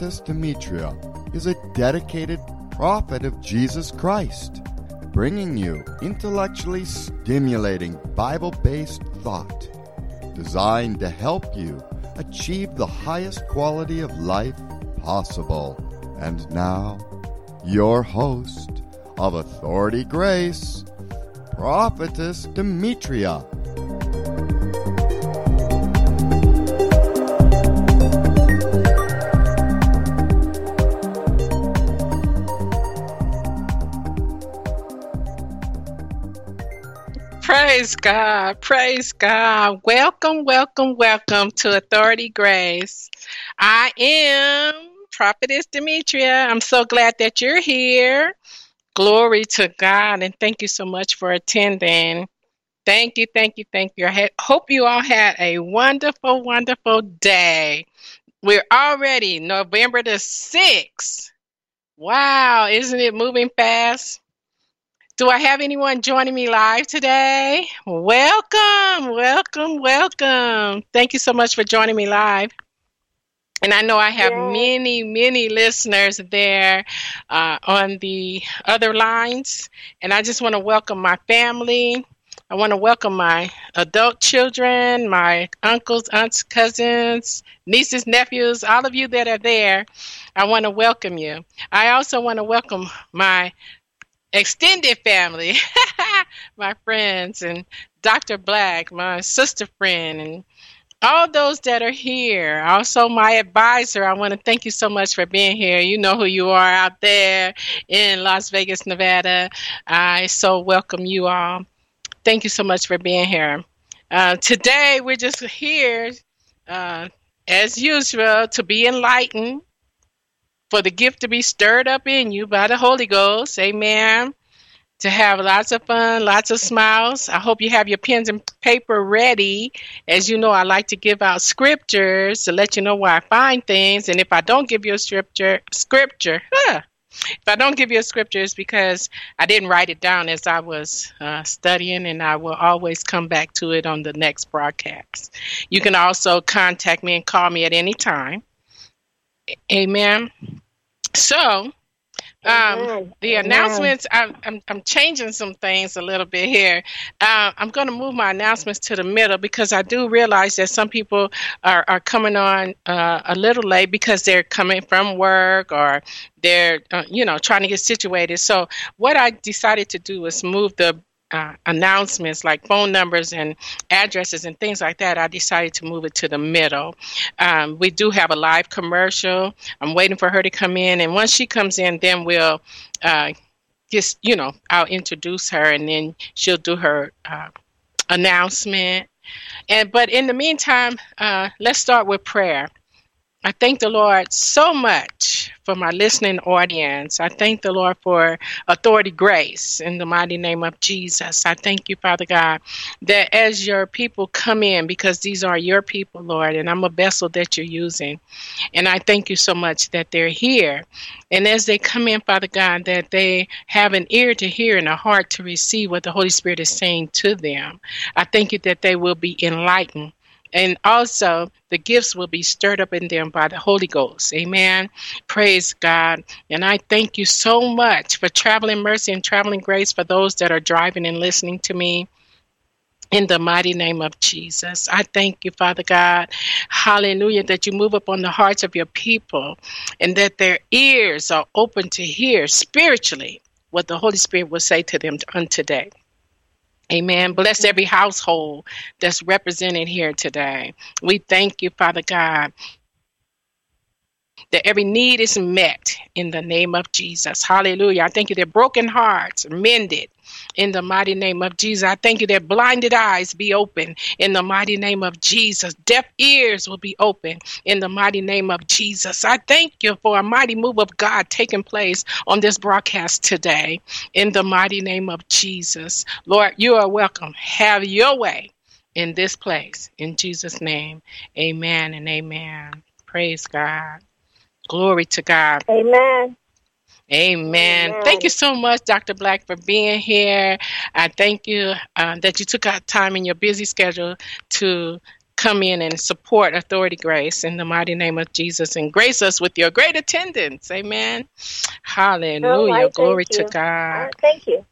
Prophetess Demetria is a dedicated prophet of Jesus Christ, bringing you intellectually stimulating Bible based thought designed to help you achieve the highest quality of life possible. And now, your host of Authority Grace, Prophetess Demetria. Praise God. Praise God. Welcome, welcome, welcome to Authority Grace. I am Prophetess Demetria. I'm so glad that you're here. Glory to God. And thank you so much for attending. Thank you, thank you, thank you. I hope you all had a wonderful, wonderful day. We're already November the 6th. Wow, isn't it moving fast? Do I have anyone joining me live today? Welcome, welcome, welcome. Thank you so much for joining me live. And I know I have many, many listeners there uh, on the other lines. And I just want to welcome my family. I want to welcome my adult children, my uncles, aunts, cousins, nieces, nephews, all of you that are there. I want to welcome you. I also want to welcome my extended family, my friends, and Dr. Black, my sister friend, and all those that are here. Also, my advisor, I want to thank you so much for being here. You know who you are out there in Las Vegas, Nevada. I so welcome you all. Thank you so much for being here. Uh, today, we're just here, uh, as usual, to be enlightened for the gift to be stirred up in you by the Holy Ghost. Amen. To have lots of fun, lots of smiles. I hope you have your pens and paper ready. As you know, I like to give out scriptures to let you know where I find things. And if I don't give you a scripture, scripture, huh, if I don't give you a scripture, it's because I didn't write it down as I was uh, studying, and I will always come back to it on the next broadcast. You can also contact me and call me at any time. Amen. So, um, the announcements, I'm, I'm, I'm, changing some things a little bit here. Uh, I'm going to move my announcements to the middle because I do realize that some people are, are coming on uh, a little late because they're coming from work or they're, uh, you know, trying to get situated. So, what I decided to do was move the uh, announcements like phone numbers and addresses and things like that, I decided to move it to the middle. Um, we do have a live commercial. I'm waiting for her to come in, and once she comes in, then we'll uh, just, you know, I'll introduce her, and then she'll do her uh, announcement. And but in the meantime, uh, let's start with prayer. I thank the Lord so much for my listening audience. I thank the Lord for authority grace in the mighty name of Jesus. I thank you, Father God, that as your people come in, because these are your people, Lord, and I'm a vessel that you're using. And I thank you so much that they're here. And as they come in, Father God, that they have an ear to hear and a heart to receive what the Holy Spirit is saying to them. I thank you that they will be enlightened and also the gifts will be stirred up in them by the Holy Ghost. Amen. Praise God. And I thank you so much for traveling mercy and traveling grace for those that are driving and listening to me. In the mighty name of Jesus, I thank you, Father God. Hallelujah, that you move upon the hearts of your people and that their ears are open to hear spiritually what the Holy Spirit will say to them on today. Amen. Bless every household that's represented here today. We thank you, Father God, that every need is met in the name of Jesus. Hallelujah. I thank you that broken hearts mended in the mighty name of Jesus. I thank you that blinded eyes be open in the mighty name of Jesus. Deaf ears will be open in the mighty name of Jesus. I thank you for a mighty move of God taking place on this broadcast today in the mighty name of Jesus. Lord, you are welcome. Have your way in this place. In Jesus' name, amen and amen. Praise God. Glory to God. Amen. Amen. Amen. Thank you so much, Dr. Black, for being here. I thank you uh, that you took out time in your busy schedule to come in and support Authority Grace in the mighty name of Jesus and grace us with your great attendance. Amen. Hallelujah. Oh, Glory to God. Uh, thank you.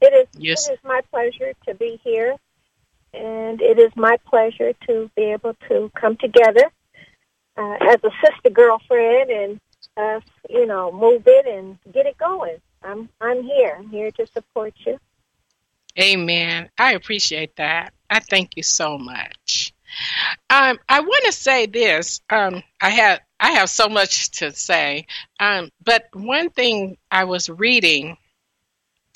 It is, yes. it is my pleasure to be here, and it is my pleasure to be able to come together uh, as a sister girlfriend and, uh, you know, move it and get it going. I'm I'm here. I'm here to support you. Amen. I appreciate that. I thank you so much. Um, I want to say this. Um, I have I have so much to say, um, but one thing I was reading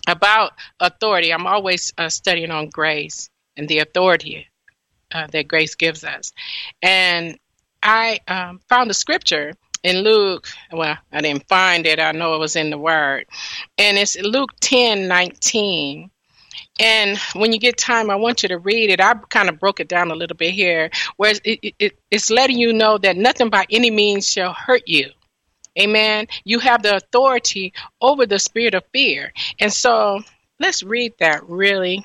about authority. I'm always uh, studying on grace and the authority uh, that grace gives us, and I um, found a scripture in Luke, well, I didn't find it. I know it was in the Word, and it's Luke ten nineteen. And when you get time, I want you to read it. I kind of broke it down a little bit here, where it, it, it's letting you know that nothing by any means shall hurt you. Amen. You have the authority over the spirit of fear. And so let's read that really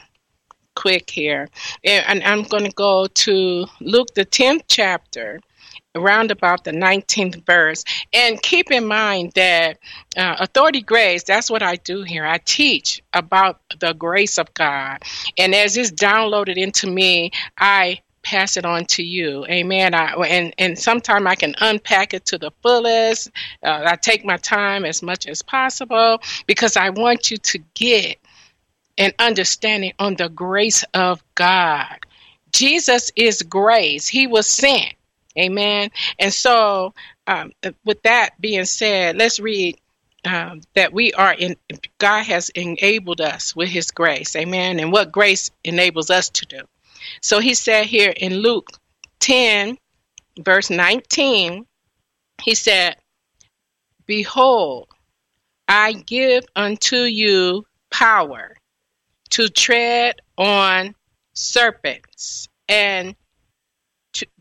quick here. And I'm going to go to Luke, the 10th chapter, around about the 19th verse. And keep in mind that uh, authority grace, that's what I do here. I teach about the grace of God. And as it's downloaded into me, I pass it on to you. Amen. I, and and sometimes I can unpack it to the fullest. Uh, I take my time as much as possible because I want you to get an understanding on the grace of God. Jesus is grace. He was sent. Amen. And so, um, with that being said, let's read um, that we are in, God has enabled us with His grace. Amen. And what grace enables us to do. So he said here in Luke 10, verse 19, he said, Behold, I give unto you power to tread on serpents and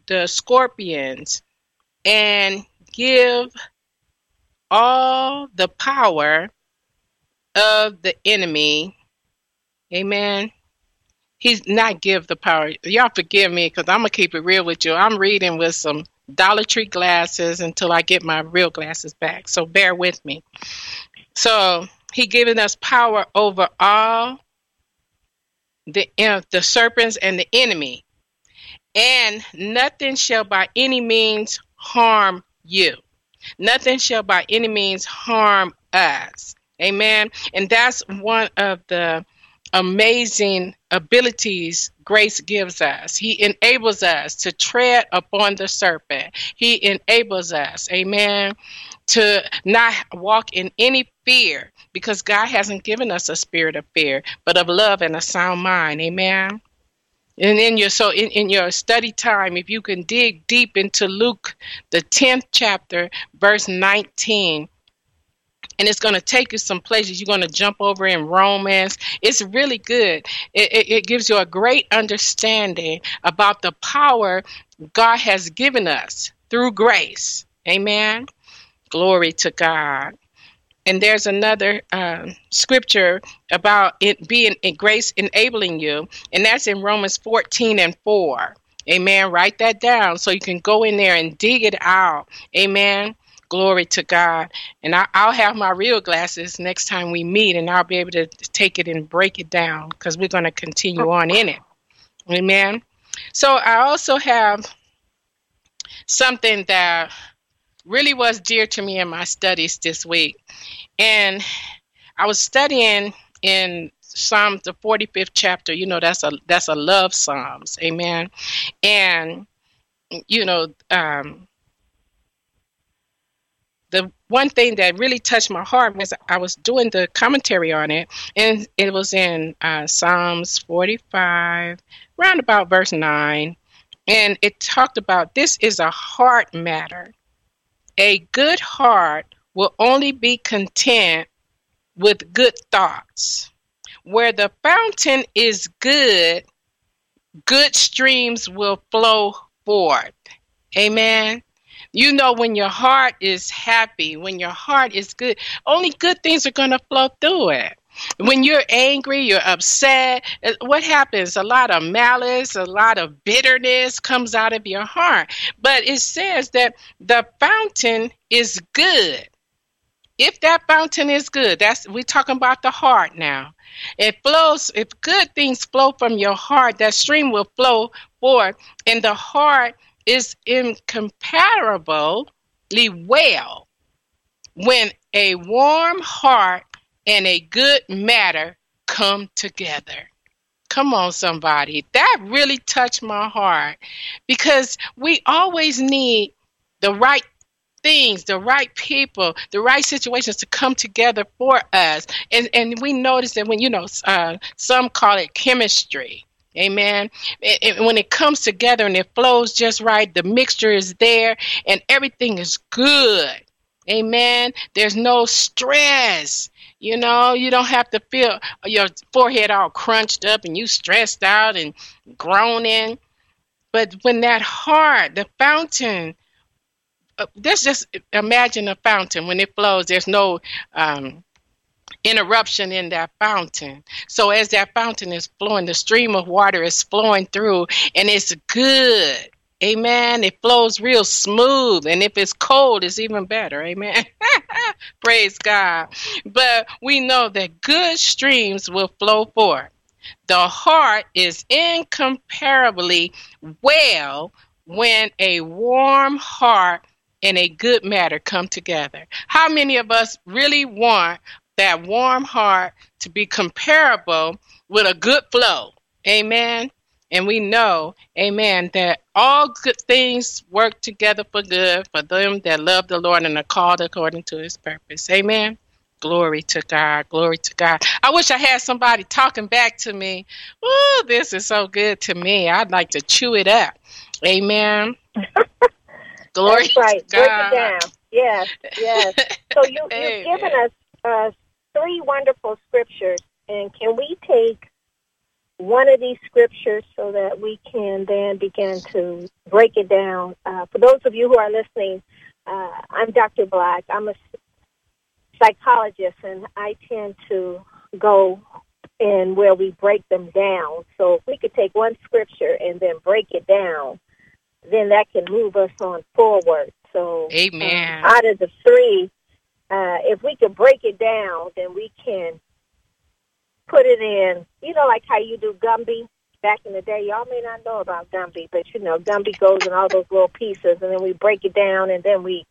the scorpions and give all the power of the enemy. Amen. He's not give the power. Y'all forgive me because I'm gonna keep it real with you. I'm reading with some Dollar Tree glasses until I get my real glasses back. So bear with me. So he given us power over all the uh, the serpents and the enemy, and nothing shall by any means harm you. Nothing shall by any means harm us. Amen. And that's one of the amazing abilities grace gives us. He enables us to tread upon the serpent. He enables us, amen, to not walk in any fear because God hasn't given us a spirit of fear, but of love and a sound mind. Amen. And in your so in, in your study time, if you can dig deep into Luke the 10th chapter, verse 19, and it's going to take you some places. You're going to jump over in Romans. It's really good. It, it, it, gives you a great understanding about the power God has given us through grace. Amen. Glory to God. And there's another uh, scripture about it being in grace enabling you, and that's in Romans 14 and 4. Amen. Write that down so you can go in there and dig it out. Amen. Glory to God. And I, will have my real glasses next time we meet, and I'll be able to take it and break it down because we're going to continue on in it. Amen. So I also have something that really was dear to me in my studies this week. And I was studying in Psalms the 45th chapter. You know, that's a that's a love psalms. Amen. And you know, um, the one thing that really touched my heart was I was doing the commentary on it, and it was in uh, Psalms 45, round about verse 9. And it talked about this is a heart matter. A good heart will only be content with good thoughts. Where the fountain is good, good streams will flow forth. Amen. You know, when your heart is happy, when your heart is good, only good things are going to flow through it. When you're angry, you're upset, uh, what happens? A lot of malice, a lot of bitterness comes out of your heart. But it says that the fountain is good. If that fountain is good, that's we're talking about the heart now. It flows, if good things flow from your heart, that stream will flow forth, and the heart is incomparably well when a warm heart and a good matter come together. Come on, somebody. That really touched my heart because we always need the right things, the right people, the right situations to come together for us. And and we notice that when you know uh, some call it chemistry. Amen. It, it, when it comes together and it flows just right, the mixture is there and everything is good. Amen. There's no stress. You know, you don't have to feel your forehead all crunched up and you stressed out and groaning. But when that heart, the fountain, uh, just imagine a fountain when it flows. There's no um, interruption in that fountain. So as that fountain is flowing, the stream of water is flowing through, and it's good. Amen. It flows real smooth. And if it's cold, it's even better. Amen. Praise God. But we know that good streams will flow forth. The heart is incomparably well when a warm heart and a good matter come together. How many of us really want that warm heart to be comparable with a good flow? Amen. And we know, amen, that all good things work together for good for them that love the Lord and are called according to his purpose. Amen. Glory to God. Glory to God. I wish I had somebody talking back to me. Ooh, this is so good to me. I'd like to chew it up. Amen. Glory That's right. Break it down. Yes, yes. So you, you've given us uh, three wonderful scriptures. And can we take one of these scriptures so that we can then begin to break it down. Uh, for those of you who are listening, uh, I'm Dr. Black. I'm a psychologist, and I tend to go in where we break them down. So if we could take one scripture and then break it down, then that can move us on forward. So, Amen. Um, out of the three, uh, if we could break it down, then we can put it in, you know, like how you do Gumby back in the day. Y'all may not know about Gumby, but you know, Gumby goes in all those little pieces, and then we break it down, and then we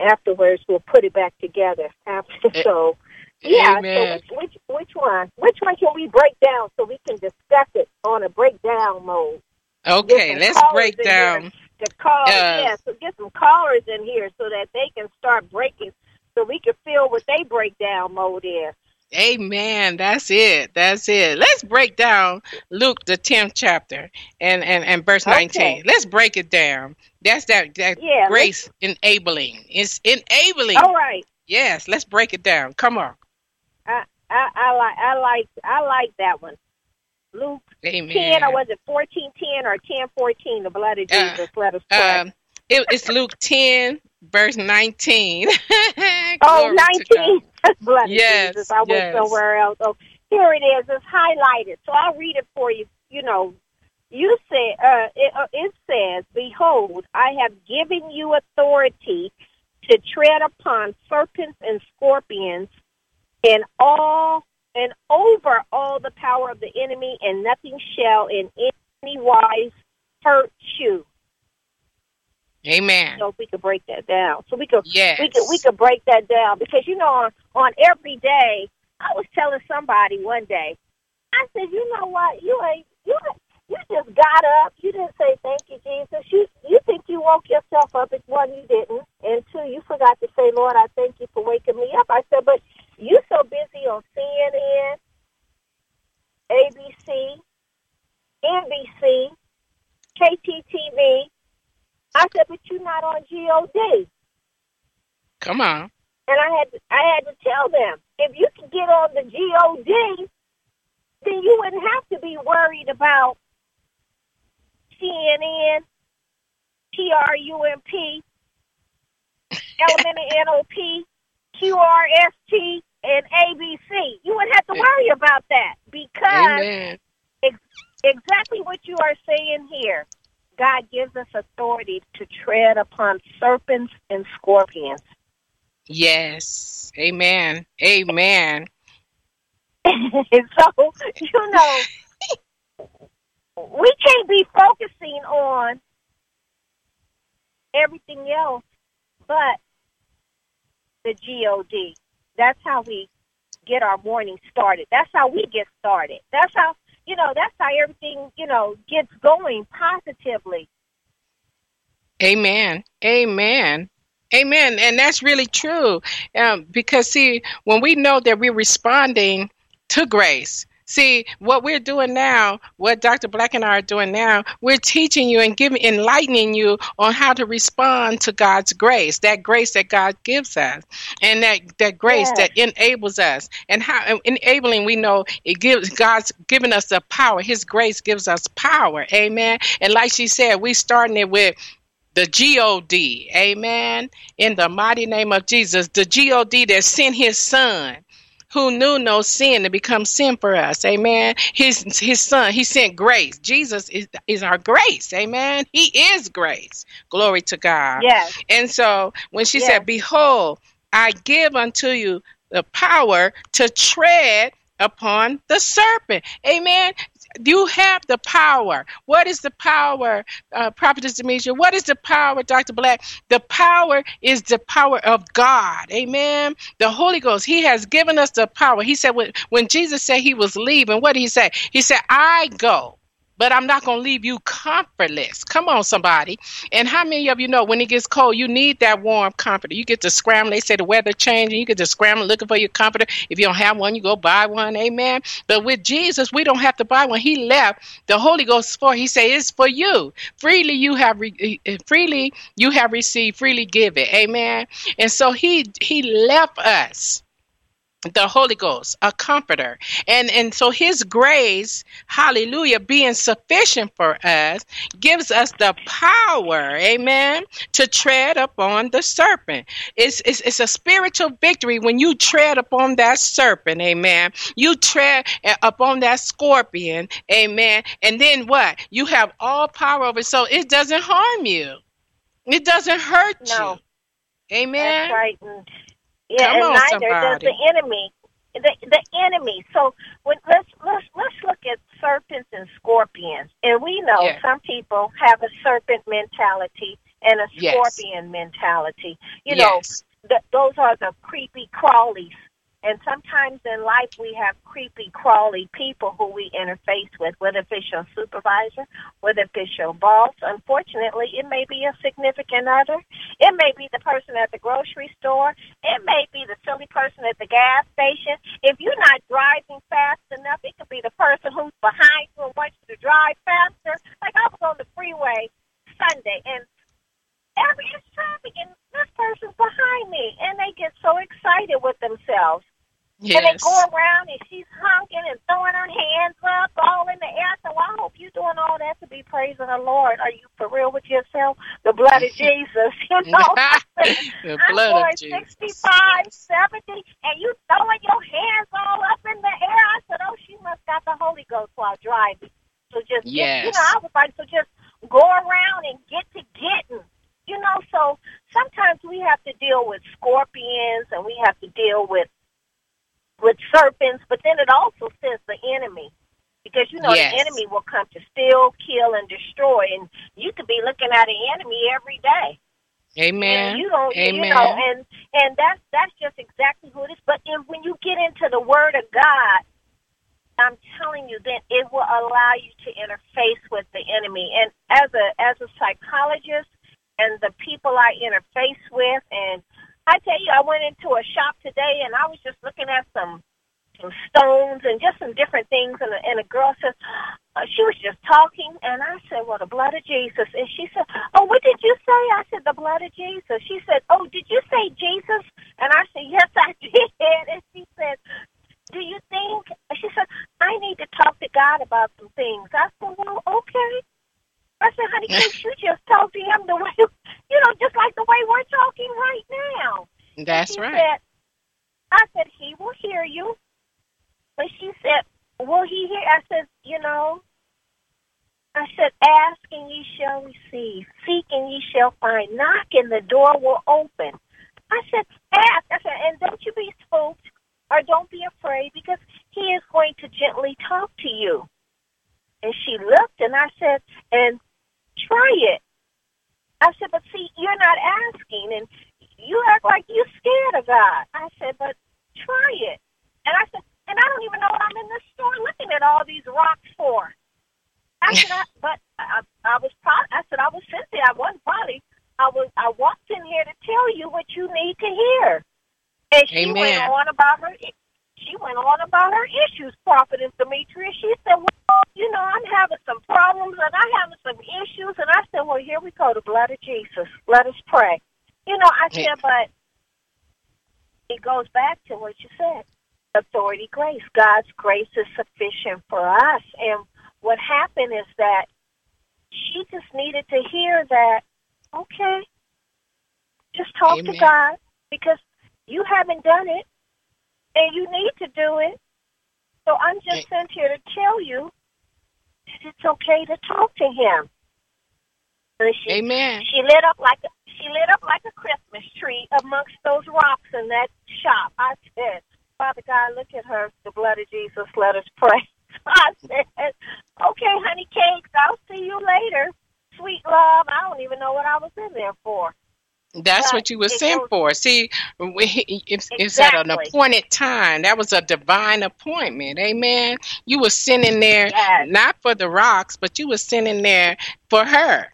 afterwards we'll put it back together. After so, yeah. Amen. So which, which which one? Which one can we break down so we can discuss it on a breakdown mode? Okay, let's break down. The call, uh, yeah. So get some callers in here so that they can start breaking, so we can feel what they breakdown mode is. Amen. That's it. That's it. Let's break down Luke the tenth chapter and, and, and verse nineteen. Okay. Let's break it down. That's that that yeah, grace enabling. It's enabling. All right. Yes, let's break it down. Come on. I, I, I like I like I like that one. Luke Amen. ten or was it fourteen ten or ten fourteen? The blood of uh, Jesus. Uh, Let us pray. Um, it, it's Luke ten verse 19. oh, 19. Bless yes, Jesus. I went somewhere else. Oh, here it is. It's highlighted. So I'll read it for you. You know, you say, uh, it, uh, it says, Behold, I have given you authority to tread upon serpents and scorpions and all and over all the power of the enemy, and nothing shall in any wise hurt you. Amen. So we could break that down, so we could yes. we could we could break that down because you know on, on every day I was telling somebody one day, I said, you know what, you ain't you you just got up, you didn't say thank you Jesus, you you think you woke yourself up, it's one you didn't, and two you forgot to say Lord I thank you for waking me up. I said, but you so busy on CNN, ABC, NBC, KTTV I said, but you're not on God. Come on. And I had to, I had to tell them, if you can get on the God, then you wouldn't have to be worried about CNN, TRUMP, Elementary NOP, QRST, and ABC. You wouldn't have to worry about that because Amen. exactly what you are saying here. God gives us authority to tread upon serpents and scorpions. Yes. Amen. Amen. so, you know, we can't be focusing on everything else but the God. That's how we get our morning started. That's how we get started. That's how, you know, that's how everything, you know, gets going positively. Amen. Amen. Amen. And that's really true. Um, because, see, when we know that we're responding to grace, see, what we're doing now, what Dr. Black and I are doing now, we're teaching you and giving, enlightening you on how to respond to God's grace, that grace that God gives us, and that, that grace that enables us. And how enabling, we know it gives God's given us the power. His grace gives us power. Amen. And like she said, we starting it with the G-O-D, amen, in the mighty name of Jesus, the G-O-D that sent his son, who knew no sin to become sin for us, amen. His his son, he sent grace. Jesus is, is our grace, amen. He is grace. Glory to God. Yes. And so when she Yes. said, Behold, I give unto you the power to tread upon the serpent. Amen. You have the power. What is the power, uh, Prophetess Demetria? What is the power, Dr. Black? The power is the power of God. Amen. The Holy Ghost, He has given us the power. He said, when, when Jesus said He was leaving, what did He say? He said, I go. But I'm not going to leave you comfortless. Come on, somebody. And how many of you know when it gets cold, you need that warm comforter? You get to scramble. They say the weather changing. You get to scramble looking for your comforter. If you don't have one, you go buy one. Amen. But with Jesus, we don't have to buy one. He left the Holy Ghost for. He said it's for you. Freely you have re- eh, freely you have received. Freely give it. Amen. And so he he left us the Holy Ghost, a comforter. And and so his grace, hallelujah, being sufficient for us, gives us the power, amen, to tread upon the serpent. It's, it's, it's a spiritual victory when you tread upon that serpent, amen. You tread uh, upon that scorpion, amen. And then what? You have all power over it, so it doesn't harm you. It doesn't hurt No. you. Amen. That's right. Yeah, Come and on, neither does the enemy. The the enemy. So when let's let's let's look at serpents and scorpions, and we know Yeah. some people have a serpent mentality and a Yes. scorpion mentality. You know, yes. th- those are the creepy crawlies. And sometimes in life we have creepy crawly people who we interface with, whether it's your supervisor, whether it's your boss. Unfortunately, it may be a significant other. It may be the person at the grocery store. It may be the silly person at the gas station. If you're not driving fast enough, it could be the person who's behind you and wants you to drive faster. Like I was on the freeway Sunday and every it's traffic and this person's behind me and they get so excited with themselves. Yes. And they go around and she's honking and throwing her hands up all in the air. So I hope you're doing all that to be praising the Lord. Are you for real with yourself? The blood of Jesus, you know. the I'm going of Jesus. 65, 70, and you throwing your hands all up in the air. I said, oh, she must got the Holy Ghost while driving. So just, get, you know, I was like, so just go around and get to getting. You know, so sometimes we have to deal with scorpions and we have to deal with with serpents, but then it also says the enemy. Because you know Yes. the enemy will come to steal, kill, and destroy, and you could be looking at an enemy every day. Amen. And you don't, you know, and and that's that's just exactly who it is. But if, when you get into the Word of God, I'm telling you, then it will allow you to interface with the enemy. And as a as a psychologist, and the people I interface with, and I tell you, I went into a shop today, and I was just looking at some some stones and just some different things, and a, and a girl says. Uh, she was just talking, and I said, "Well, the blood of Jesus." And she said, "Oh, what did you say?" I said, "The blood of Jesus." She said, "Oh, did you say Jesus?" And I said, "Yes, I did." And she said, "Do you think?" She said, "I need to talk to God about some things." I said, "Well, okay." I said, "Honey, can't you just talk to Him the way you know, just like the way we're talking right now?" That's right. Said, I said, "He will hear you." But she said, will he hear? I said, you know, I said, ask and ye shall receive. Seek and ye shall find. Knock and the door will open. I said, ask. I said, and don't you be spooked or don't be afraid because he is going to gently talk to you. And she looked and I said, and try it. I said, but see, you're not asking and you act like you're scared of God. I said, but try it. And I said, and I don't even know what I'm in the store looking at all these rocks for. I said, I, but I, I was probably, I said, I was sent there. I wasn't probably, I was, I walked in here to tell you what you need to hear. And she Amen. went on about her, she went on about her issues, Prophetess Demetria. She said, well, you know, I'm having some problems and I'm having some issues. And I said, well, here we go, the blood of Jesus. Let us pray. You know, I said, but it goes back to what you said. Authority grace. God's grace is sufficient for us. And what happened is that she just needed to hear that, okay, just talk Amen. to God because you haven't done it and you need to do it. So I'm just sent here to tell you that it's okay to talk to Him. And she, Amen. she lit up like a, she lit up like a Christmas tree amongst those rocks in that shop. I said, Father God, look at her. The blood of Jesus. Let us pray. I said, okay, honey cakes. I'll see you later. Sweet love. I don't even know what I was in there for. That's But what you were sent goes- for. See, we, it's, it's at an appointed time. That was a divine appointment. Amen. You were sending there Yes. not for the rocks, but you were sending there for her.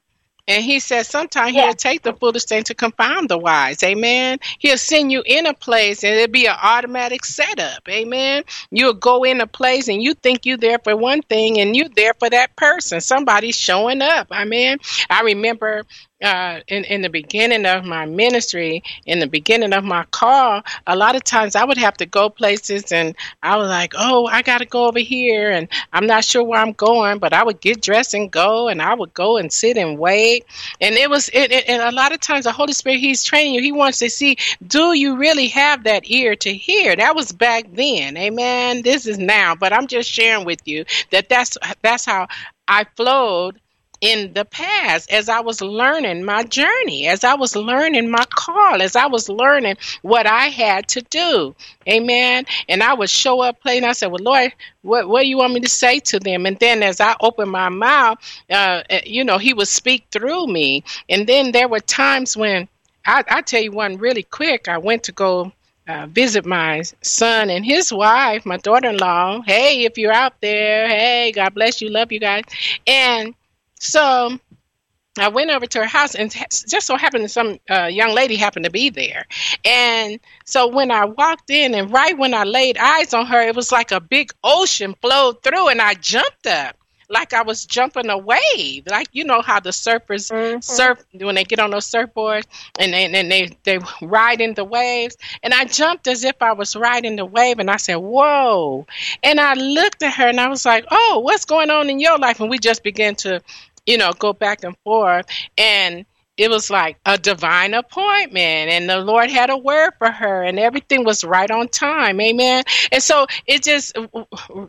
And he says sometimes Yes. he'll take the foolish thing to confound the wise. Amen. He'll send you in a place and it'll be an automatic setup. Amen. You'll go in a place and you think you're there for one thing and you're there for that person. Somebody's showing up. Amen. I remember uh, in, in the beginning of my ministry, in the beginning of my call, a lot of times I would have to go places and I was like, oh, I got to go over here and I'm not sure where I'm going, but I would get dressed and go and I would go and sit and wait. And it was, it, it, and a lot of times the Holy Spirit, He's training you. He wants to see, do you really have that ear to hear? That was back then. Amen. This is now, but I'm just sharing with you that that's, that's how I flowed in the past as I was learning my journey, as I was learning my call, as I was learning what I had to do. Amen. And I would show up playing. I said, Well, Lord, what, what do you want me to say to them? And then as I opened my mouth, uh, uh, you know, he would speak through me. And then there were times when I, I tell you one really quick, I went to go uh, visit my son and his wife, my daughter in law. Hey, if you're out there, hey, God bless you, love you guys. And so I went over to her house, and just so happened some uh, young lady happened to be there. And so when I walked in, and right when I laid eyes on her, it was like a big ocean flowed through, and I jumped up like I was jumping a wave, like you know how the surfers Mhm. surf when they get on those surfboards and they and they they ride in the waves. And I jumped as if I was riding the wave, and I said, "Whoa!" And I looked at her, and I was like, "Oh, what's going on in your life?" And we just began to, you know, go back and forth, and it was like a divine appointment and the lord had a word for her and everything was right on time. Amen. And so it just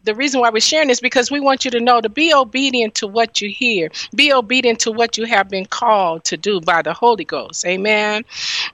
the reason why we're sharing this because we want you to know to be obedient to what you hear. Be obedient to what you have been called to do by the holy ghost. Amen.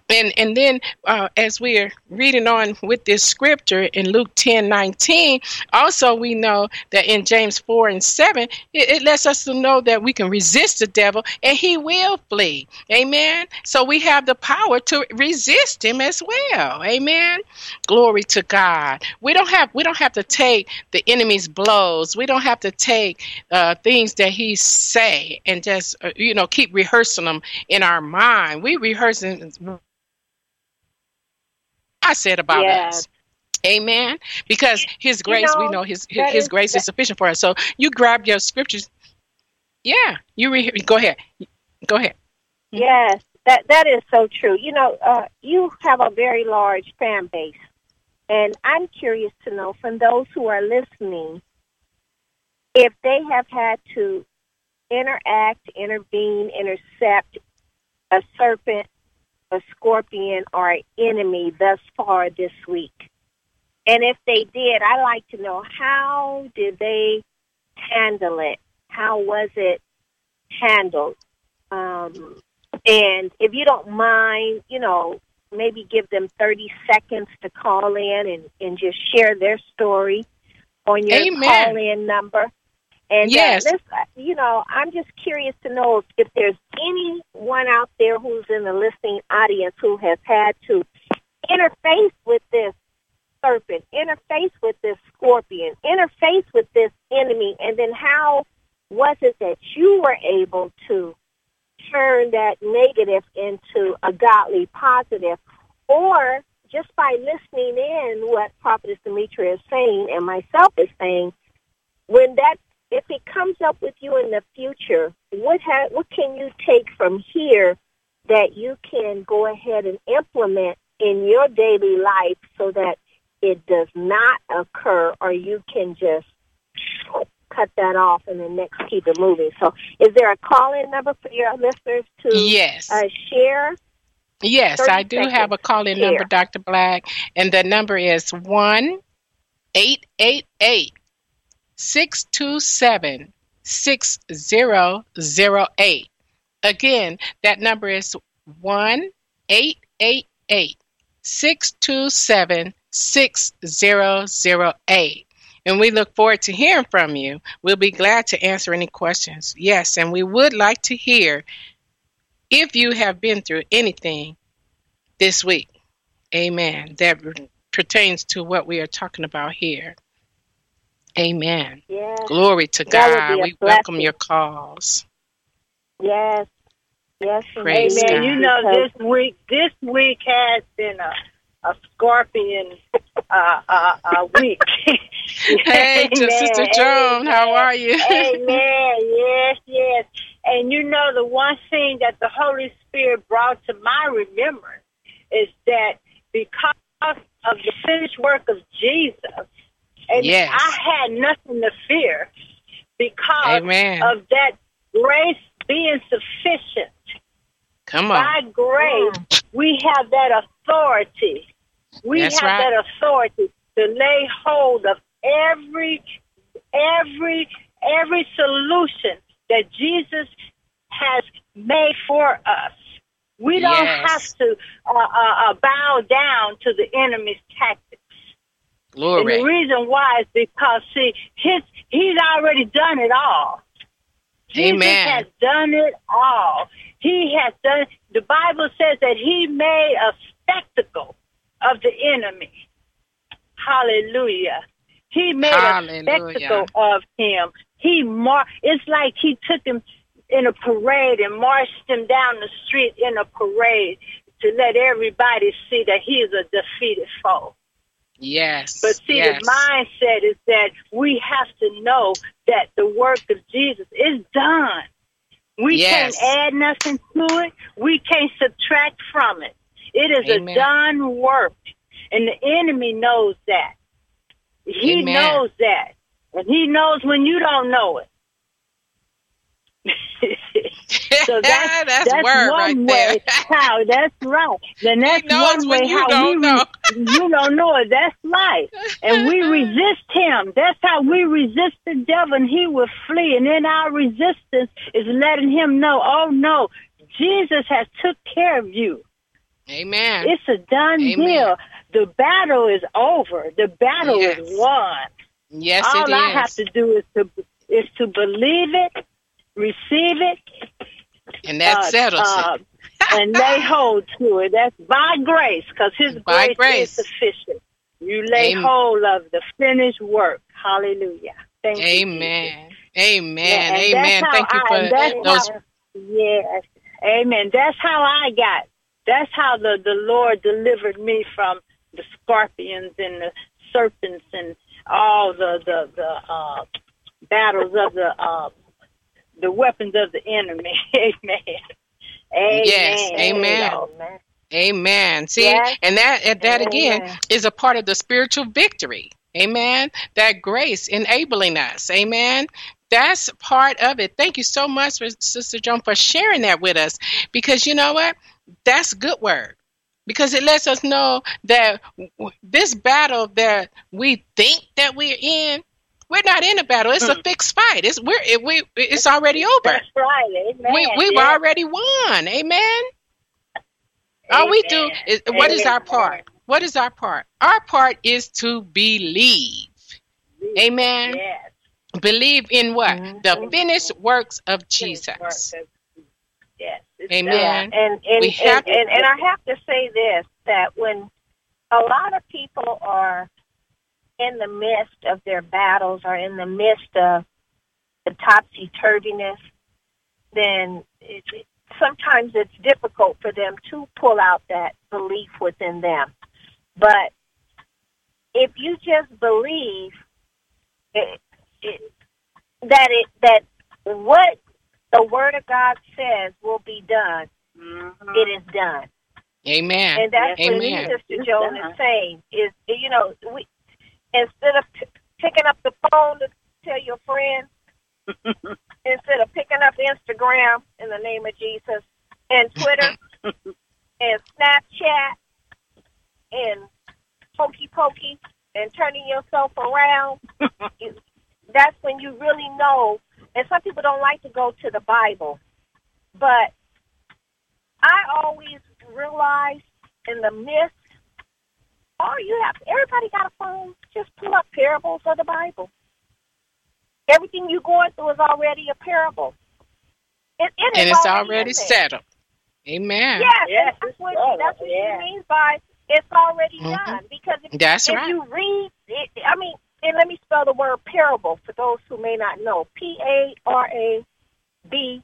And and then uh, as we're reading on with this scripture in luke 10 19 also we know that in james 4 and 7 it, it lets us to know that we can resist the devil and he will flee amen so we have the power to resist him as well amen glory to god we don't have we don't have to take the enemy's blows we don't have to take uh, things that he say and just uh, you know keep rehearsing them in our mind we rehearsing I said about Yes. us. Amen. Because his grace, we know, know his his, his is- grace is sufficient for us. So you grab your scriptures. Yeah, you re- go ahead. Go ahead. Yes, that that is so true. You know, uh, you have a very large fan base, and I'm curious to know from those who are listening if they have had to interact, intervene, intercept a serpent, a scorpion, or an enemy thus far this week. And if they did, I'd like to know how did they handle it? How was it handled? Um, and if you don't mind, you know, maybe give them 30 seconds to call in and, and just share their story on your Amen. call in number. And uh, Yes. this, you know, I'm just curious to know if, if there's anyone out there who's in the listening audience who has had to interface with this serpent, interface with this scorpion, interface with this enemy, and then how was it that you were able to turn that negative into a godly positive, or just by listening in what Prophetess Demetria is saying and myself is saying, when that if it comes up with you in the future, what ha- what can you take from here that you can go ahead and implement in your daily life so that it does not occur, or you can just cut that off and then next keep it moving. So, is there a call-in number for your listeners to Yes. uh, share? Yes, I do have a call in number, Dr. Black, and the number is 1 888 627 6008. Again, that number is 1 888 627 6008. And we look forward to hearing from you. We'll be glad to answer any questions. Yes, and we would like to hear if you have been through anything this week. Amen. That pertains to what we are talking about here. Amen. Yes, Glory to That God. be a We welcome your calls. yes, yes. Praise. Amen. God. You know, Because- this week, this week has been a a scorpion uh, uh, uh, week. Hey, to Sister Joan, how are you? Amen. Yes, yes. And you know, the one thing that the Holy Spirit brought to my remembrance is that because of the finished work of Jesus, and Yes. I had nothing to fear because Amen. of that grace being sufficient. Come on. By grace, we have that authority. We That's have right. that authority to lay hold of every, every, every solution that Jesus has made for us. We don't have to uh, uh, uh, bow down to the enemy's tactics. Glory. And the reason why is because see, his he's already done it all. Jesus Amen. has done it all. He has done. The Bible says that he made a spectacle of the enemy. Hallelujah. He made Hallelujah. a spectacle of him. He mar- It's like he took him in a parade and marched him down the street in a parade to let everybody see that he is a defeated foe. Yes. But see, yes. the mindset is that we have to know that the work of Jesus is done. We Yes. can't add nothing to it. We can't subtract from it. It is Amen. a done work. And the enemy knows that. He Amen. knows that. And he knows when you don't know it. so that's, that's, that's one right way there. how that's right. Then that's one way you how don't we know. you don't know it. That's right. And we resist him. That's how we resist the devil and he will flee. And then our resistance is letting him know, oh no, Jesus has took care of you. Amen. It's a done Amen. deal. The battle is over. The battle Yes. is won. yes, All it I is. have to do is to is to believe it, receive it, and that uh, settles uh, it. and lay hold to it. That's by grace, because His By grace, grace. is sufficient. You lay Amen. hold of the finished work. Hallelujah. Thank you. Jesus. Amen. Amen. Yeah, Amen. Thank you for those. how- yes. Amen. That's how I got. That's how the the Lord delivered me from the scorpions and the serpents and all the the the uh, battles of the uh, the weapons of the enemy. Amen. Amen. Yes, amen. Amen. Amen. See, Yes. and that and that again is a part of the spiritual victory. Amen. That grace enabling us. Amen. That's part of it. Thank you so much, for, Sister Joan, for sharing that with us. Because you know what? That's good word. because it lets us know that w- this battle that we think that we're in, we're not in a battle. It's a Mm. fixed fight. It's we're it, we it's already over. That's right. Amen. We we've Yes. already won. Amen. All we do Amen. is what is our part? What is our part? Our part is to believe. Amen. Yes. Believe in what? Mhm. The finished works of Jesus. Yes. It's Amen. done. And and, We have and, and and I have to say this that when a lot of people are in the midst of their battles or in the midst of the topsy turviness, then it, it, sometimes it's difficult for them to pull out that belief within them. But if you just believe it, it, that it that what the Word of God says will be done, Mhm. it is done. Amen. And that's Amen. what Sister It's Joan is saying is, you know, we instead of p- picking up the phone to tell your friend, instead of picking up Instagram in the name of Jesus and Twitter and Snapchat and Pokey Pokey and turning yourself around, you- that's when you really know. And some people don't like to go to the Bible, but I always realize in the midst, all you have, everybody got a phone. Just pull up parables of the Bible. Everything you're going through is already a parable. It, it and it's already already settled. Amen. Yes, Yes, that's what, settled, that's what yeah. she means by it's already Mhm. done. Because if, That's if right. you read, it, I mean, and let me spell the word parable for those who may not know. P A R A B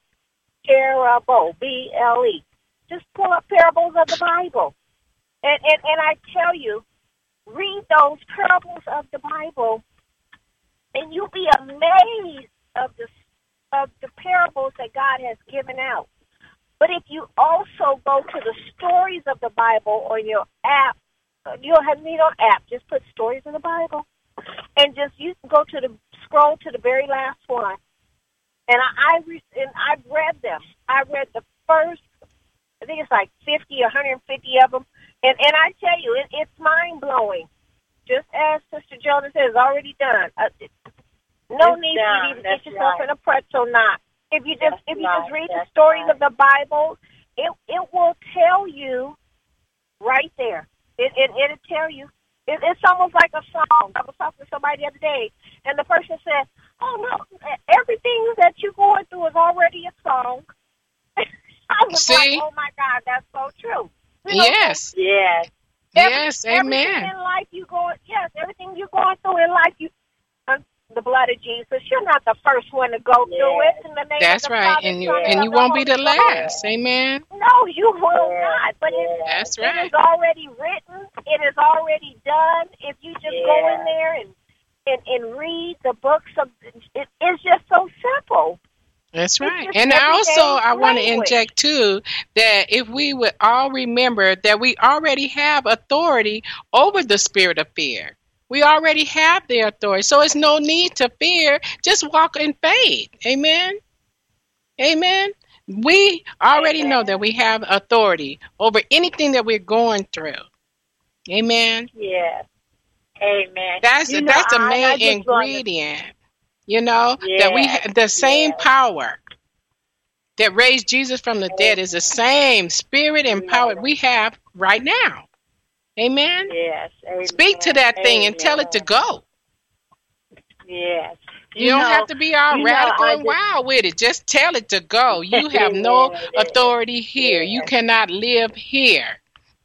parable, B L E. Just pull up parables of the Bible, and and and I tell you, read those parables of the Bible, and you'll be amazed of the of the parables that God has given out. But if you also go to the stories of the Bible on your app, you'll have need on app. Just put stories of the Bible, and just you can go to the scroll to the very last one. And I, I re, and I've read them. I read the first, I think it's like fifty, or hundred and fifty of them, and and I tell you, it, it's mind blowing. Just as Sister Jonas has already done. Uh, it- no It's need done. for you to That's get yourself right. in a pretzel knot. If you just That's if you right. just read the stories right. of the Bible, it it will tell you right there. It it it'll tell you. It, it's almost like a song. I was talking to somebody the other day, and the person said, "Oh no, everything that you're going through is already a song." I was See? like, "Oh my God, that's so true." You know, Yes. Yes. Every- Yes. Everything Amen. in life you going, yes, everything you're going through in life, you the blood of Jesus. You're not the first one to go through it. In the name That's of the right. Father, And you Son, and you won't be the last. Amen. No, you will not. But it, That's right. is already written. It is already done. If you just go in there and and, and read the books of, it, it's just so simple. That's right. And I also I want to inject too that if we would all remember that we already have authority over the spirit of fear. We already have the authority. So it's no need to fear. Just walk in faith. Amen. Amen. We already know that we have authority over anything that we're going through. Amen. Yes. Amen. That's You know, that's the I- I main wanna- ingredient. You know that we Yes, ha- the same yes. power that raised Jesus from the dead is the same spirit and power Yes. we have right now. Amen. Yes. Amen. Speak to that thing and tell it to go. Yes. You, don't know, have to be all you know, radical and wild with it. Just tell it to go. You have no authority here. You cannot live here.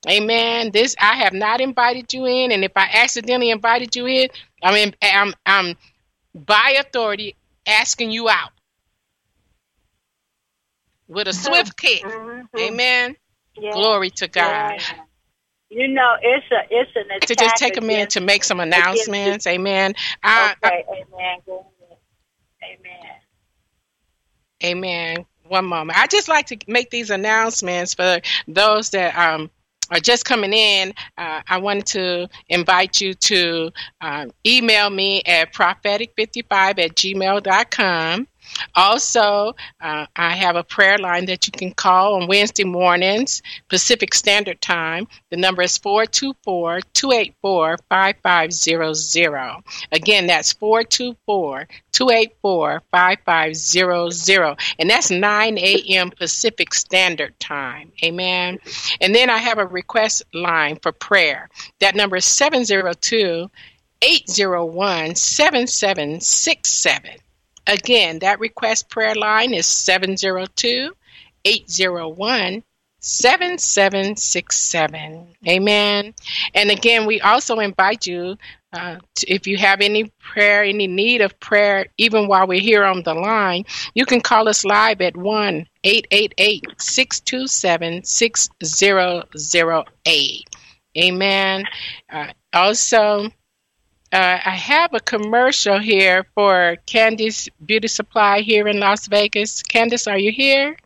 Amen. This I have not invited you in, and if I accidentally invited you in, I mean I'm I'm by authority asking you out with a swift kick. Mhm. Amen. Yes. Glory to God. Yeah. You know, it's a it's an attack. To just take a minute to make some announcements. Amen. I, I- Okay, amen. Amen. Amen. One moment. I just like to make these announcements for those that um, are just coming in. Uh, I wanted to invite you to um, email me at prophetic55 at gmail.com. Also, uh, I have a prayer line that you can call on Wednesday mornings, Pacific Standard Time. The number is 424 284 5500. Again, that's 424 284 5500. And that's 9 a.m. Pacific Standard Time. Amen. And then I have a request line for prayer. That number is 702 801 7767. Again, that request prayer line is 702 801 7767. Amen. And again, we also invite you uh, to, if you have any prayer, any need of prayer, even while we're here on the line, you can call us live at 1 888 627 6008. Amen. Uh, also, uh, I have a commercial here for Candice Beauty Supply here in Las Vegas. Candice, are you here?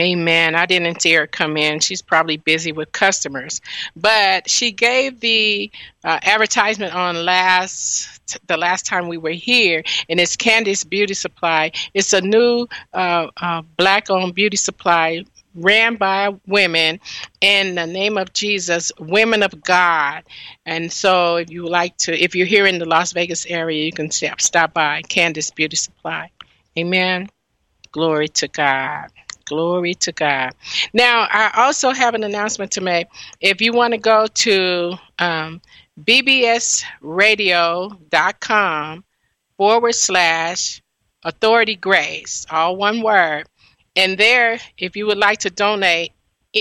Amen. I didn't see her come in. She's probably busy with customers. But she gave the uh, advertisement on last the last time we were here, and it's Candice Beauty Supply. It's a new uh, uh, black-owned beauty supply ran by women in the name of Jesus, women of God. And so, if you like to, if you're here in the Las Vegas area, you can stop, stop by Candice Beauty Supply. Amen. Glory to God. Glory to God. Now, I also have an announcement to make. If you want to go to um, bbsradio.com forward slash authority grace, all one word, and there, if you would like to donate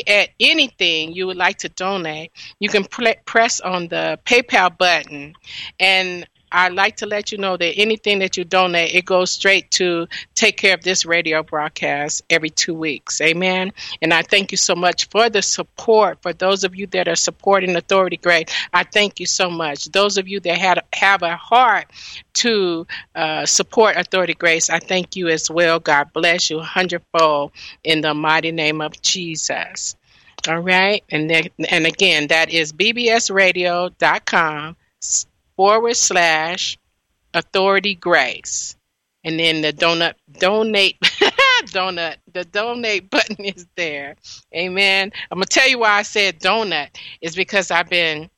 at anything you would like to donate, you can pre- press on the PayPal button. And I'd like to let you know that anything that you donate, it goes straight to take care of this radio broadcast every two weeks. Amen. And I thank you so much for the support. For those of you that are supporting Authority Grace, I thank you so much. Those of you that had, have a heart to uh, support Authority Grace, I thank you as well. God bless you hundredfold in the mighty name of Jesus. All right. And, then, and again, that is bbsradio.com forward slash authority grace. And then the donut donate donut the donate button is there. Amen. I'm gonna tell you why I said donut is because I've been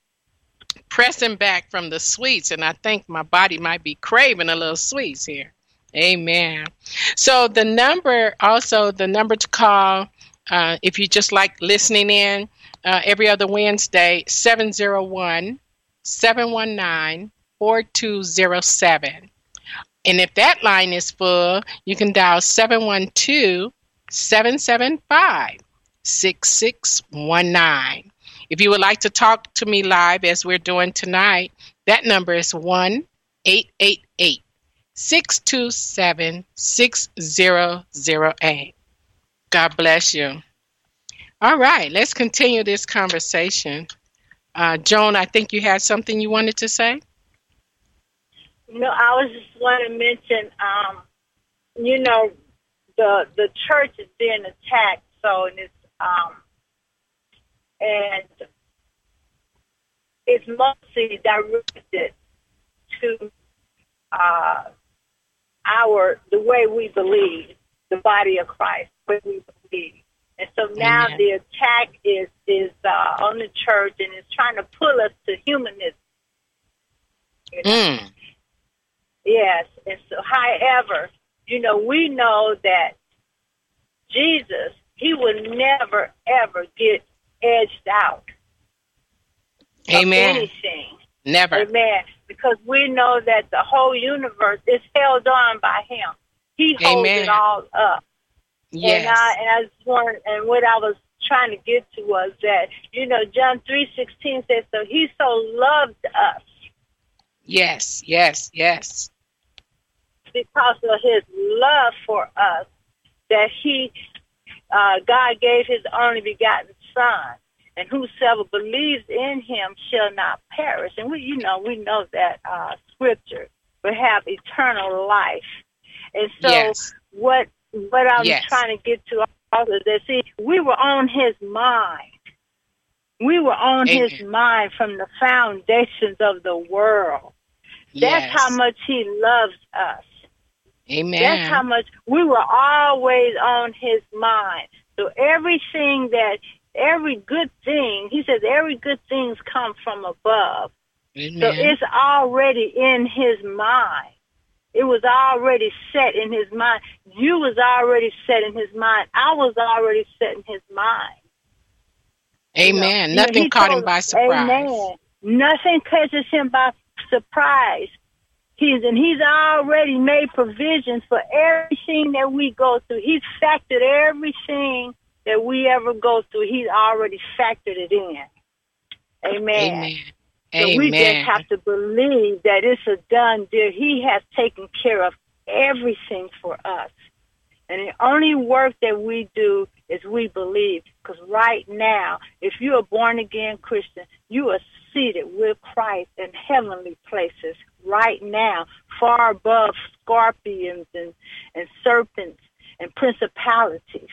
pressing back from the sweets and I think my body might be craving a little sweets here. Amen. So the number also the number to call uh, if you just like listening in uh, every other Wednesday 701 719 4207. And if that line is full, you can dial 712 775 6619. If you would like to talk to me live as we're doing tonight, that number is 1 888 627 6008. God bless you. All right, let's continue this conversation. Uh, Joan, I think you had something you wanted to say. No, I was just want to mention, um, you know, the the church is being attacked, so and it's um, and it's mostly directed to uh, our the way we believe, the body of Christ, the way we believe. And so now Amen. the attack is is uh, on the church and it's trying to pull us to humanism. You know? mm. Yes, and so however, you know, we know that Jesus, he would never ever get edged out. Amen. anything. Never. Amen. Because we know that the whole universe is held on by him. He holds Amen. it all up. Yes. And I, and I just want, and what I was trying to get to was that, you know, John 3.16 says, so he so loved us. Yes, yes, yes. Because of his love for us, that he, uh, God gave his only begotten son. And whosoever believes in him shall not perish. And we, you know, we know that uh, scripture will have eternal life. And so, yes. what what I'm yes. trying to get to also that see we were on his mind. We were on Amen. his mind from the foundations of the world. Yes. That's how much he loves us. Amen. That's how much we were always on his mind. So everything that, every good thing, he says every good things come from above. Amen. So it's already in his mind. It was already set in his mind. You was already set in his mind. I was already set in his mind. Amen. You know, Nothing caught him by surprise. Amen. Nothing catches him by surprise. He's and he's already made provisions for everything that we go through. He's factored everything that we ever go through. He's already factored it in. Amen. Amen. So we just have to believe that it's a done deal. He has taken care of everything for us. And the only work that we do is we believe. Because right now, if you're a born again Christian, you are seated with Christ in heavenly places right now, far above scorpions and, and serpents and principalities.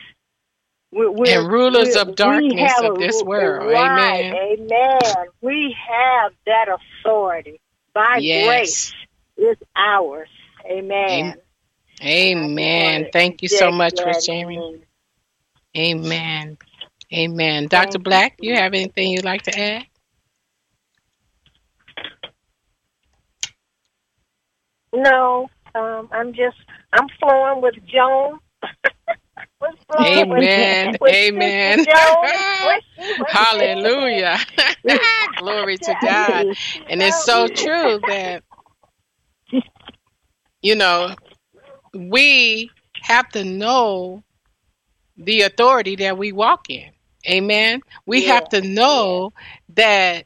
We're, we're, And rulers of darkness have of this world. Right, Amen. amen. We have that authority by Yes. grace. It's ours. Amen. Amen. Thank you so Yes, much for yes, sharing. amen. Amen. Amen. Dr. you. Black, you have anything you'd like to add? No, um, I'm just I'm flowing with Joan. What's Amen. with Amen. Sister Joan? What she- what she Hallelujah. Glory to God. And it's so true that, you know, we have to know the authority that we walk in. Amen. We Yeah. have to know that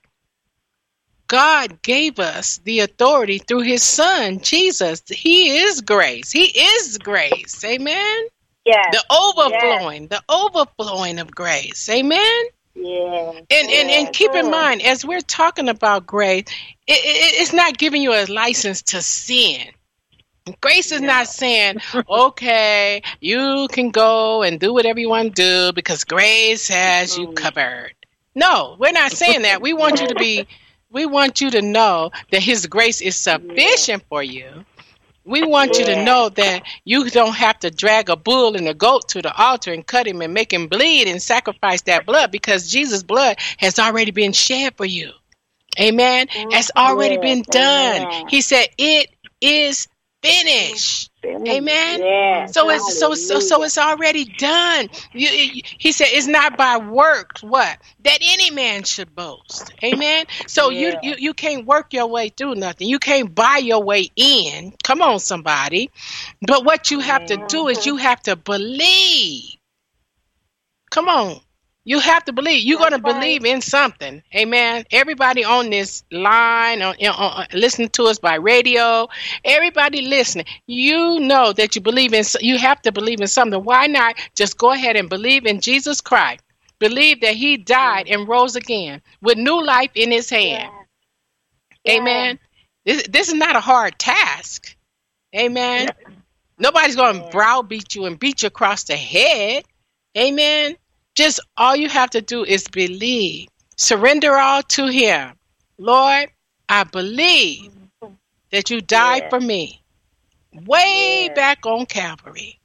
God gave us the authority through his son, Jesus. He is grace. He is grace. Amen. Yes. The overflowing, the overflowing of grace. Amen. Yeah. And, and and keep in mind, as we're talking about grace, it, it, it's not giving you a license to sin. Grace is not saying, okay, you can go and do whatever you want to do because grace has you mm-hmm. covered. No, we're not saying that. We want you to be, we want you to know that His grace is sufficient for you. We want you to know that you don't have to drag a bull and a goat to the altar and cut him and make him bleed and sacrifice that blood because Jesus' blood has already been shed for you. Amen. Has mm, already been done. He said, It is finished. Amen. Yes. So it's so so so it's already done. You, you- he said it's not by works what that any man should boast. Amen. So you, Yeah. you you can't work your way through nothing. You can't buy your way in. Come on, somebody. But what you have to do is mm-hmm. you have to believe. Come on. You have to believe. You're going to believe in something. Amen. Everybody on this line, on, on, on listening to us by radio, everybody listening, you know that you believe in. You have to believe in something. Why not just go ahead and believe in Jesus Christ? Believe that He died and rose again with new life in His hand. Amen. This, this is not a hard task. Amen. Nobody's going to browbeat you and beat you across the head. Amen. Just all you have to do is believe. Surrender all to Him. Lord, I believe that you died Yeah. for me way Yeah. back on Calvary.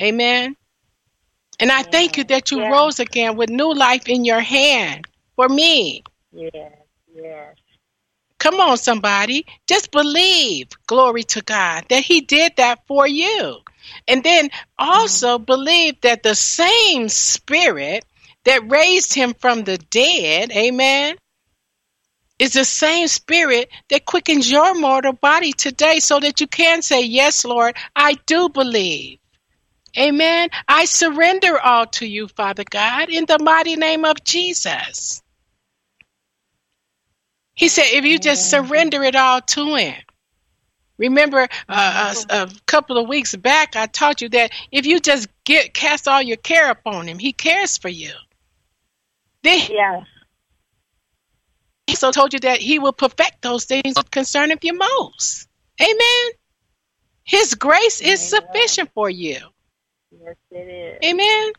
Amen. And I thank you that you Yeah. rose again with new life in your hand for me. Yes. Yes. Come on, somebody. Just believe, glory to God, that He did that for you. And then mm-hmm. also believe that the same Spirit that raised Him from the dead, amen, is the same Spirit that quickens your mortal body today so that you can say, Yes, Lord, I do believe. Amen. I surrender all to you, Father God, in the mighty name of Jesus. He said, if you just surrender it all to Him. Remember, uh, a, a couple of weeks back, I taught you that if you just get cast all your care upon Him, He cares for you. Then He Yes. also told you that He will perfect those things concerning you most. Amen. His grace is Amen. sufficient for you. Yes, it is. Amen.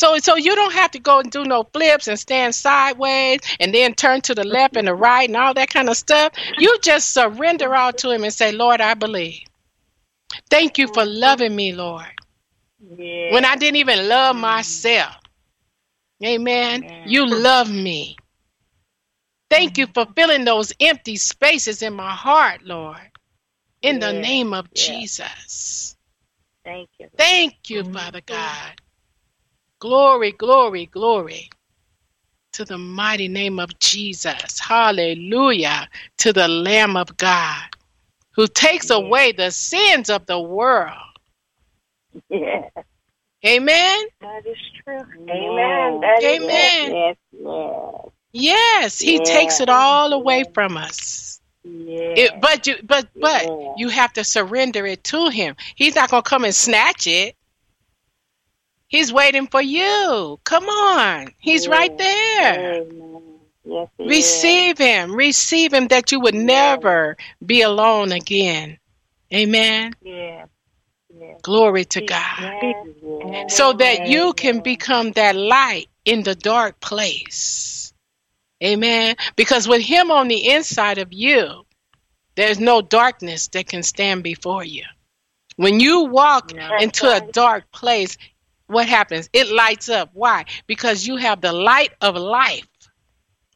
So so you don't have to go and do no flips and stand sideways and then turn to the left and the right and all that kind of stuff. You just surrender all to him and say, Lord, I believe. Thank you for loving me, Lord, Yeah. when I didn't even love mm. myself. Amen. Amen. You love me. Thank you for filling those empty spaces in my heart, Lord. In the name of yes. Jesus. Thank you. Thank you, mm-hmm. Father God. Glory, glory, glory to the mighty name of Jesus. Hallelujah to the Lamb of God who takes Yes. away the sins of the world. Yeah. Amen. That is true. Yes. Amen. That is Amen. Yes. Yes. Yes, He Yeah. takes it all away from us. Yes. It, but you, but but Yeah. you have to surrender it to Him. He's not gonna come and snatch it. He's waiting for you. Come on, He's Yeah. right there. Amen. Yes. it is. Receive him. Receive him that you would Yeah. never be alone again. Amen. Yeah. Yeah. Glory to God. Yes. Yes. So that you can become that light in the dark place. Amen. Because with him on the inside of you, there's no darkness that can stand before you. When you walk No. into a dark place, what happens? It lights up. Why? Because you have the light of life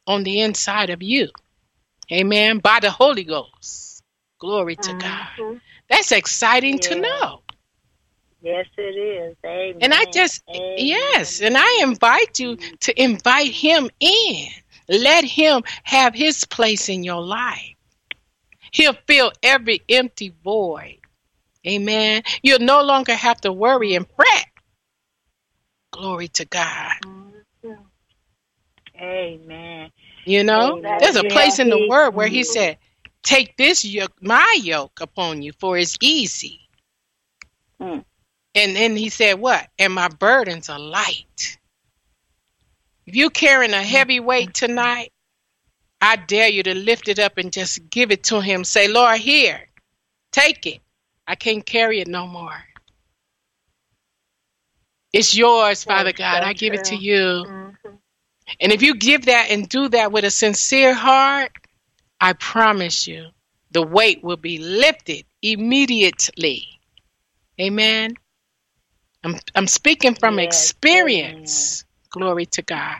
on the inside of you. Amen. By the Holy Ghost. Glory to God. Mhm. That's exciting to know. Yes, it is. Amen. And I just, Amen. yes, and I invite you to invite him in. Let him have his place in your life. He'll fill every empty void. Amen. You'll no longer have to worry and fret. Glory to God. Amen. You know, Amen. there's a place in the word where he said, Take this yoke, my yoke upon you, for it's easy. Mm. And then he said, What? And my burdens are light. If you're carrying a heavy weight tonight, I dare you to lift it up and just give it to him. Say, Lord, here, take it. I can't carry it no more. It's yours, Father That's God. so I give it to true. you. Mhm. And if you give that and do that with a sincere heart, I promise you, the weight will be lifted immediately. Amen. I'm I'm speaking from Yes, experience. Glory to God.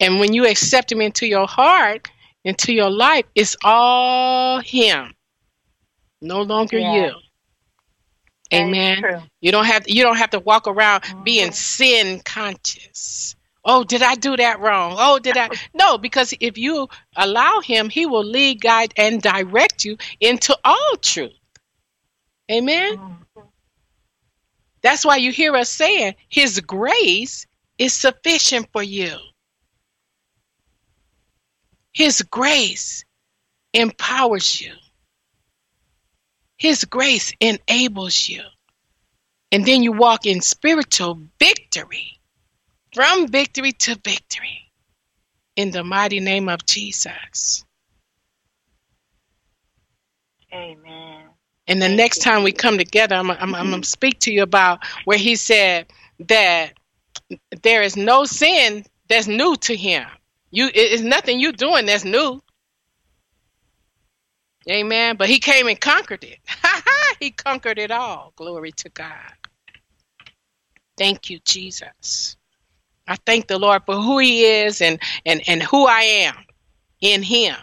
And when you accept him into your heart, into your life, it's all him. No longer Yes. you. Amen. You don't have you don't have to walk around Mhm. being sin conscious. Oh, did I do that wrong? Oh, did I? No, because if you allow him, he will lead, guide, and direct you into all truth. Amen. Mhm. That's why you hear us saying his grace is sufficient for you. His grace empowers you. His grace enables you. And then you walk in spiritual victory, from victory to victory, in the mighty name of Jesus. Amen. And the Thank next you, time we come together, I'm, I'm, I'm going mm-hmm. to speak to you about where he said that there is no sin that's new to him. You, it's nothing you're doing that's new. Amen. But he came and conquered it. he conquered it all. Glory to God. Thank you, Jesus. I thank the Lord for who he is and, and, and who I am in him.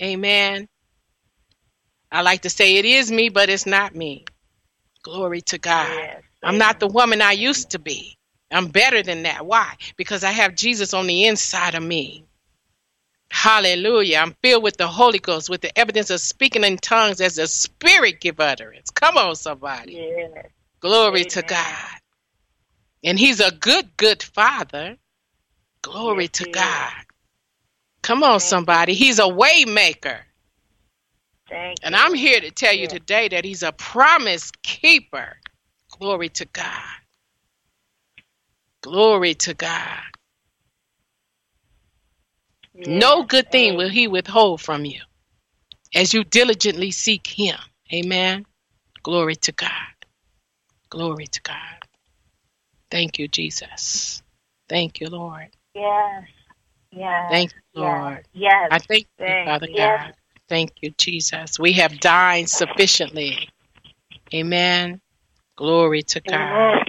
Amen. I like to say it is me, but it's not me. Glory to God. Yes. I'm not the woman I used to be. I'm better than that. Why? Because I have Jesus on the inside of me. Hallelujah. I'm filled with the Holy Ghost, with the evidence of speaking in tongues as the Spirit give utterance. Come on, somebody. Yes. Glory to God. And He's a good, good Father. Glory Yes, to is. God. Come on, you. somebody. He's a way maker. Thank And you. I'm here to tell you today that He's a promise keeper. Glory to God. Glory to God. No good thing Amen. will He withhold from you as you diligently seek Him. Amen. Glory to God. Glory to God. Thank you, Jesus. Thank you, Lord. Yes. Yes. Thank you. Lord. Yes. I thank you, Thank Father you. God. Thank you, Jesus. We have dined sufficiently. Amen. Glory to God. Amen.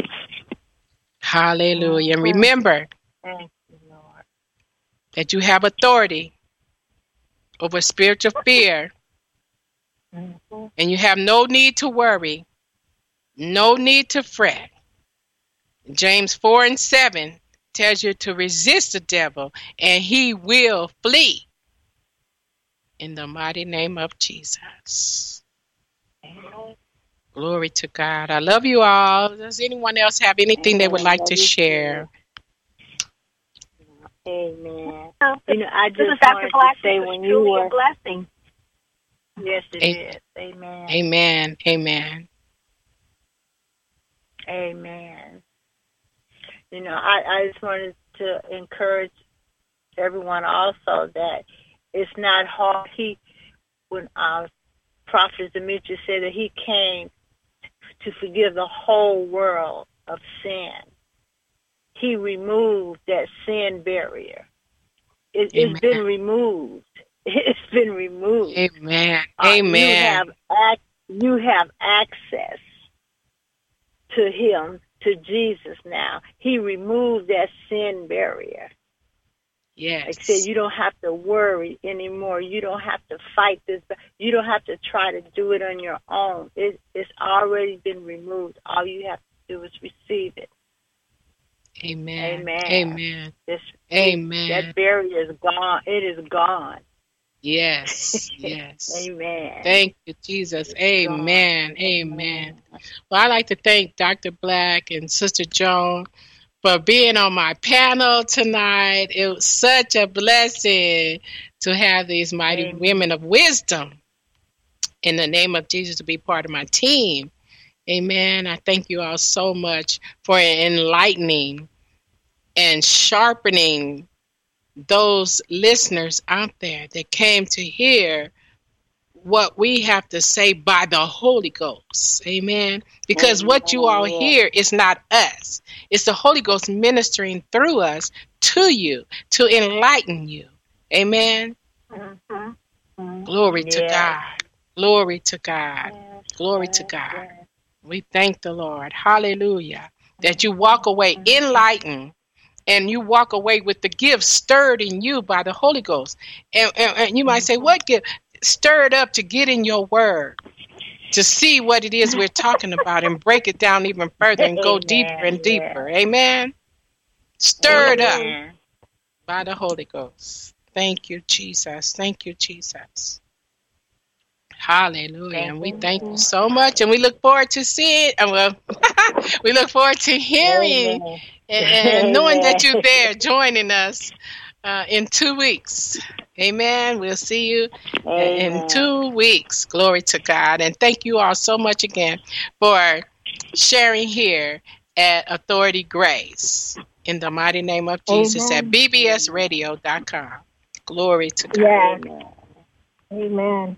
Hallelujah. And remember Thank you, Lord. That you have authority over spiritual fear, and you have no need to worry, no need to fret. James 4 and 7 tells you to resist the devil, and he will flee. In the mighty name of Jesus. Glory to God. I love you all. Does anyone else have anything they would like to share? Amen. You know, I just Dr. wanted to say when you truly were a blessing. yes, it A- is. Amen. Amen. Amen. Amen. You know, I, I just wanted to encourage everyone also that it's not hard. He, when uh, our prophet Demetria said that he came to forgive the whole world of sin, he removed that sin barrier. It, it's been removed. It's been removed. Amen. Uh, You Amen. have ac- you have access to Him, to Jesus. Now He removed that sin barrier. Yes. Like I said, you don't have to worry anymore. You don't have to fight this. You don't have to try to do it on your own. It, it's already been removed. All you have to do is receive it. Amen. Amen. Amen. This Amen. that barrier is gone. It is gone. Yes. Yes. Amen. Thank you, Jesus. It's Amen. gone. Amen. Well, I'd like to thank Dr. Black and Sister Joan for being on my panel tonight. It was such a blessing to have these mighty Amen. women of wisdom in the name of Jesus to be part of my team. Amen. I thank you all so much for enlightening and sharpening those listeners out there that came to hear what we have to say by the Holy Ghost. Amen. Because what you all hear is not us, it's the Holy Ghost ministering through us to you to enlighten you. Amen. Mhm. Glory to God. Glory to God. Glory to God. We thank the Lord. Hallelujah. That you walk away enlightened and you walk away with the gift stirred in you by the Holy Ghost. And, and, and you might say, What gift? Stirred up to get in your word, to see what it is we're talking about and break it down even further and go Amen. deeper and deeper. Amen. Stirred up by the Holy Ghost. Thank you, Jesus. Thank you, Jesus. Hallelujah. And we thank you so much. And we look forward to seeing, uh, well, we look forward to hearing Amen. and, and knowing that you're there joining us uh, in two weeks. Amen. We'll see you in two weeks. Glory to God. And thank you all so much again for sharing here at Authority Grace. In the mighty name of Jesus at bbsradio.com. Glory to God. Amen. Amen.